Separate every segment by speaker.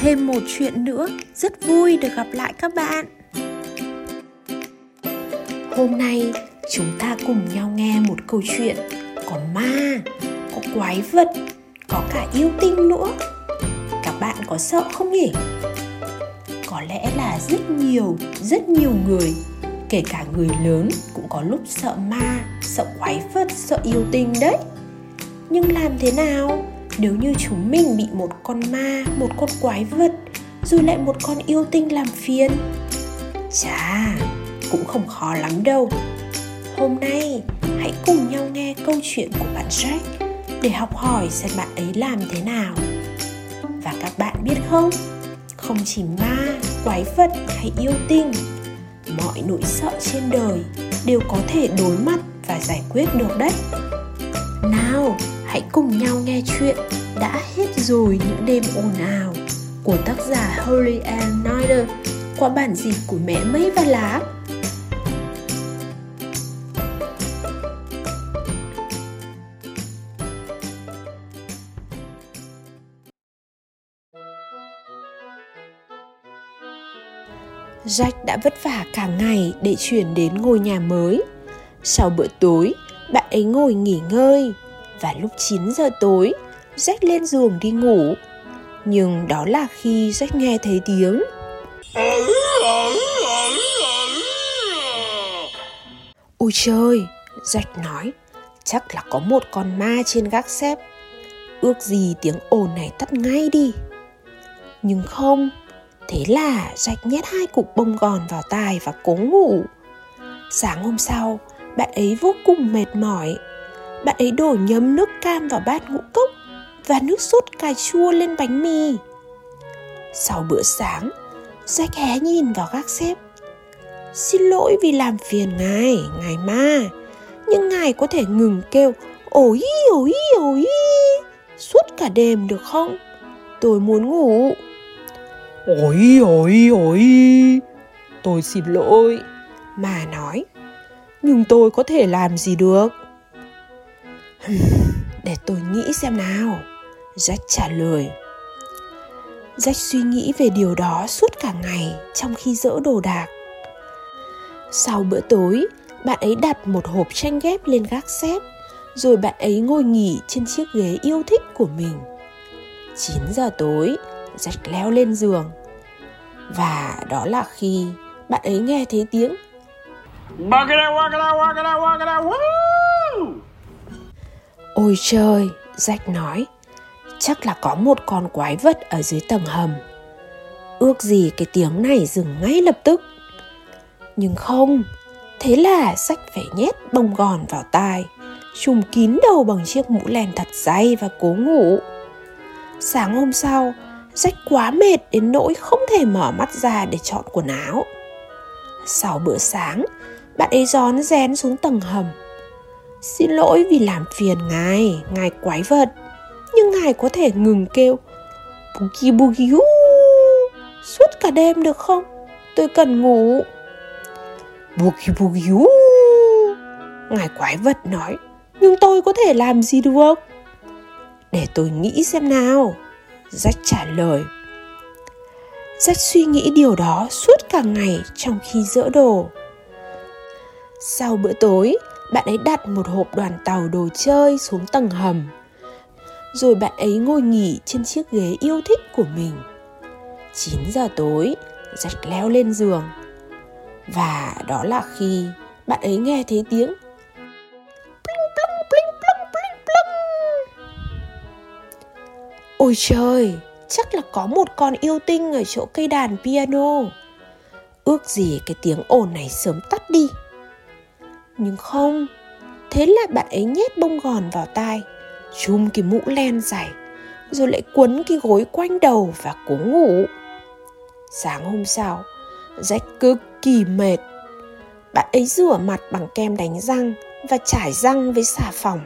Speaker 1: thêm một chuyện nữa. Rất vui được gặp lại các bạn. Hôm nay, chúng ta cùng nhau nghe một câu chuyện. Có ma, có quái vật, có cả yêu tinh nữa. Các bạn có sợ không nhỉ? Có lẽ là rất nhiều rất nhiều người, kể cả người lớn, cũng có lúc sợ ma, sợ quái vật, sợ yêu tinh đấy. Nhưng làm thế nào? Nếu như chúng mình bị một con ma, một con quái vật, rồi lại một con yêu tinh làm phiền. Chà, cũng không khó lắm đâu. Hôm nay, hãy cùng nhau nghe câu chuyện của bạn jack để học hỏi xem bạn ấy làm thế nào. Và các bạn biết không? Không chỉ ma, quái vật hay yêu tinh, mọi nỗi sợ trên đời đều có thể đối mặt và giải quyết được đấy. Nào hãy cùng nhau nghe chuyện đã hết rồi những đêm ồn ào của tác giả Holly Ann Snyder qua bản dịch của mẹ mây và lá Jack đã vất vả cả ngày để chuyển đến ngôi nhà mới. Sau bữa tối, bạn ấy ngồi nghỉ ngơi và lúc 9 giờ tối, Jack lên giường đi ngủ. Nhưng đó là khi Jack nghe thấy tiếng Ôi trời, Jack nói, chắc là có một con ma trên gác xếp. Ước gì tiếng ồn này tắt ngay đi. Nhưng không, Thế là Jack nhét hai cục bông gòn vào tai và cố ngủ. Sáng hôm sau, bạn ấy vô cùng mệt mỏi. Bạn ấy đổ nhấm nước cam vào bát ngũ cốc và nước sốt cà chua lên bánh mì. Sau bữa sáng, Jack hé nhìn vào gác xếp. Xin lỗi vì làm phiền ngài, ngài ma. Nhưng ngài có thể ngừng kêu ối ối ối suốt cả đêm được không? Tôi muốn ngủ.
Speaker 2: ối ối ối Tôi xin lỗi
Speaker 1: Mà nói Nhưng tôi có thể làm gì được Để tôi nghĩ xem nào Jack trả lời Jack suy nghĩ về điều đó suốt cả ngày trong khi dỡ đồ đạc. Sau bữa tối, bạn ấy đặt một hộp tranh ghép lên gác xếp, rồi bạn ấy ngồi nghỉ trên chiếc ghế yêu thích của mình. 9 giờ tối, Jack leo lên giường. Và đó là khi bạn ấy nghe thấy tiếng Ôi trời, Jack nói Chắc là có một con quái vật ở dưới tầng hầm Ước gì cái tiếng này dừng ngay lập tức Nhưng không Thế là Jack phải nhét bông gòn vào tai Trùm kín đầu bằng chiếc mũ len thật dày và cố ngủ Sáng hôm sau Jack quá mệt đến nỗi không thể mở mắt ra để chọn quần áo. Sau bữa sáng, bạn ấy gión rén xuống tầng hầm. Xin lỗi vì làm phiền ngài, ngài quái vật. Nhưng ngài có thể ngừng kêu Boogie boogie suốt cả đêm được không? Tôi cần ngủ. Boogie boogie ngài quái vật nói. Nhưng tôi có thể làm gì được? Để tôi nghĩ xem nào. Jack trả lời. Jack suy nghĩ điều đó suốt cả ngày trong khi dỡ đồ. Sau bữa tối, bạn ấy đặt một hộp đoàn tàu đồ chơi xuống tầng hầm. Rồi bạn ấy ngồi nghỉ trên chiếc ghế yêu thích của mình. 9 giờ tối, Jack leo lên giường. Và đó là khi bạn ấy nghe thấy tiếng Ôi trời, chắc là có một con yêu tinh ở chỗ cây đàn piano. Ước gì cái tiếng ồn này sớm tắt đi. Nhưng không, thế là bạn ấy nhét bông gòn vào tai, chùm cái mũ len dày, rồi lại quấn cái gối quanh đầu và cố ngủ. Sáng hôm sau, Jack cực kỳ mệt. Bạn ấy rửa mặt bằng kem đánh răng và trải răng với xà phòng.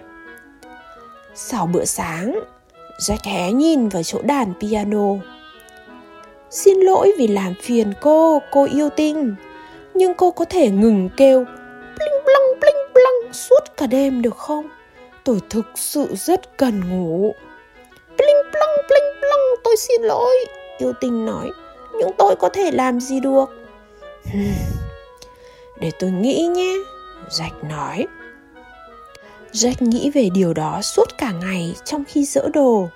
Speaker 1: Sau bữa sáng, Jack hé nhìn vào chỗ đàn piano. Xin lỗi vì làm phiền cô, cô yêu tinh. Nhưng cô có thể ngừng kêu suốt cả đêm được không? Tôi thực sự rất cần ngủ. Bling plong, bling plong, tôi xin lỗi. yêu tình nói Nhưng tôi có thể làm gì được Để tôi nghĩ nhé Jack nói Jack nghĩ về điều đó suốt cả ngày trong khi dỡ đồ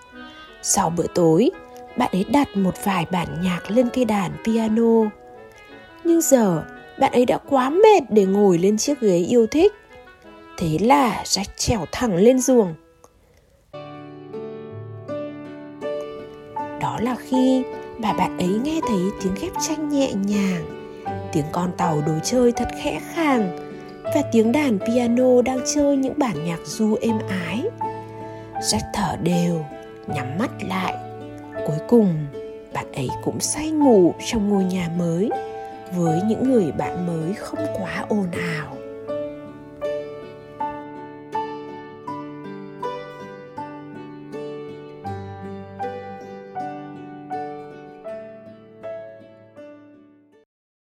Speaker 1: Sau bữa tối, bạn ấy đặt một vài bản nhạc lên cây đàn piano Nhưng giờ, bạn ấy đã quá mệt để ngồi lên chiếc ghế yêu thích Thế là Jack trèo thẳng lên giường. Đó là khi bà bạn ấy nghe thấy tiếng ghép tranh nhẹ nhàng, tiếng con tàu đồ chơi thật khẽ khàng và tiếng đàn piano đang chơi những bản nhạc du êm ái. Jack thở đều, nhắm mắt lại. Cuối cùng, bạn ấy cũng say ngủ trong ngôi nhà mới với những người bạn mới không quá ồn ào.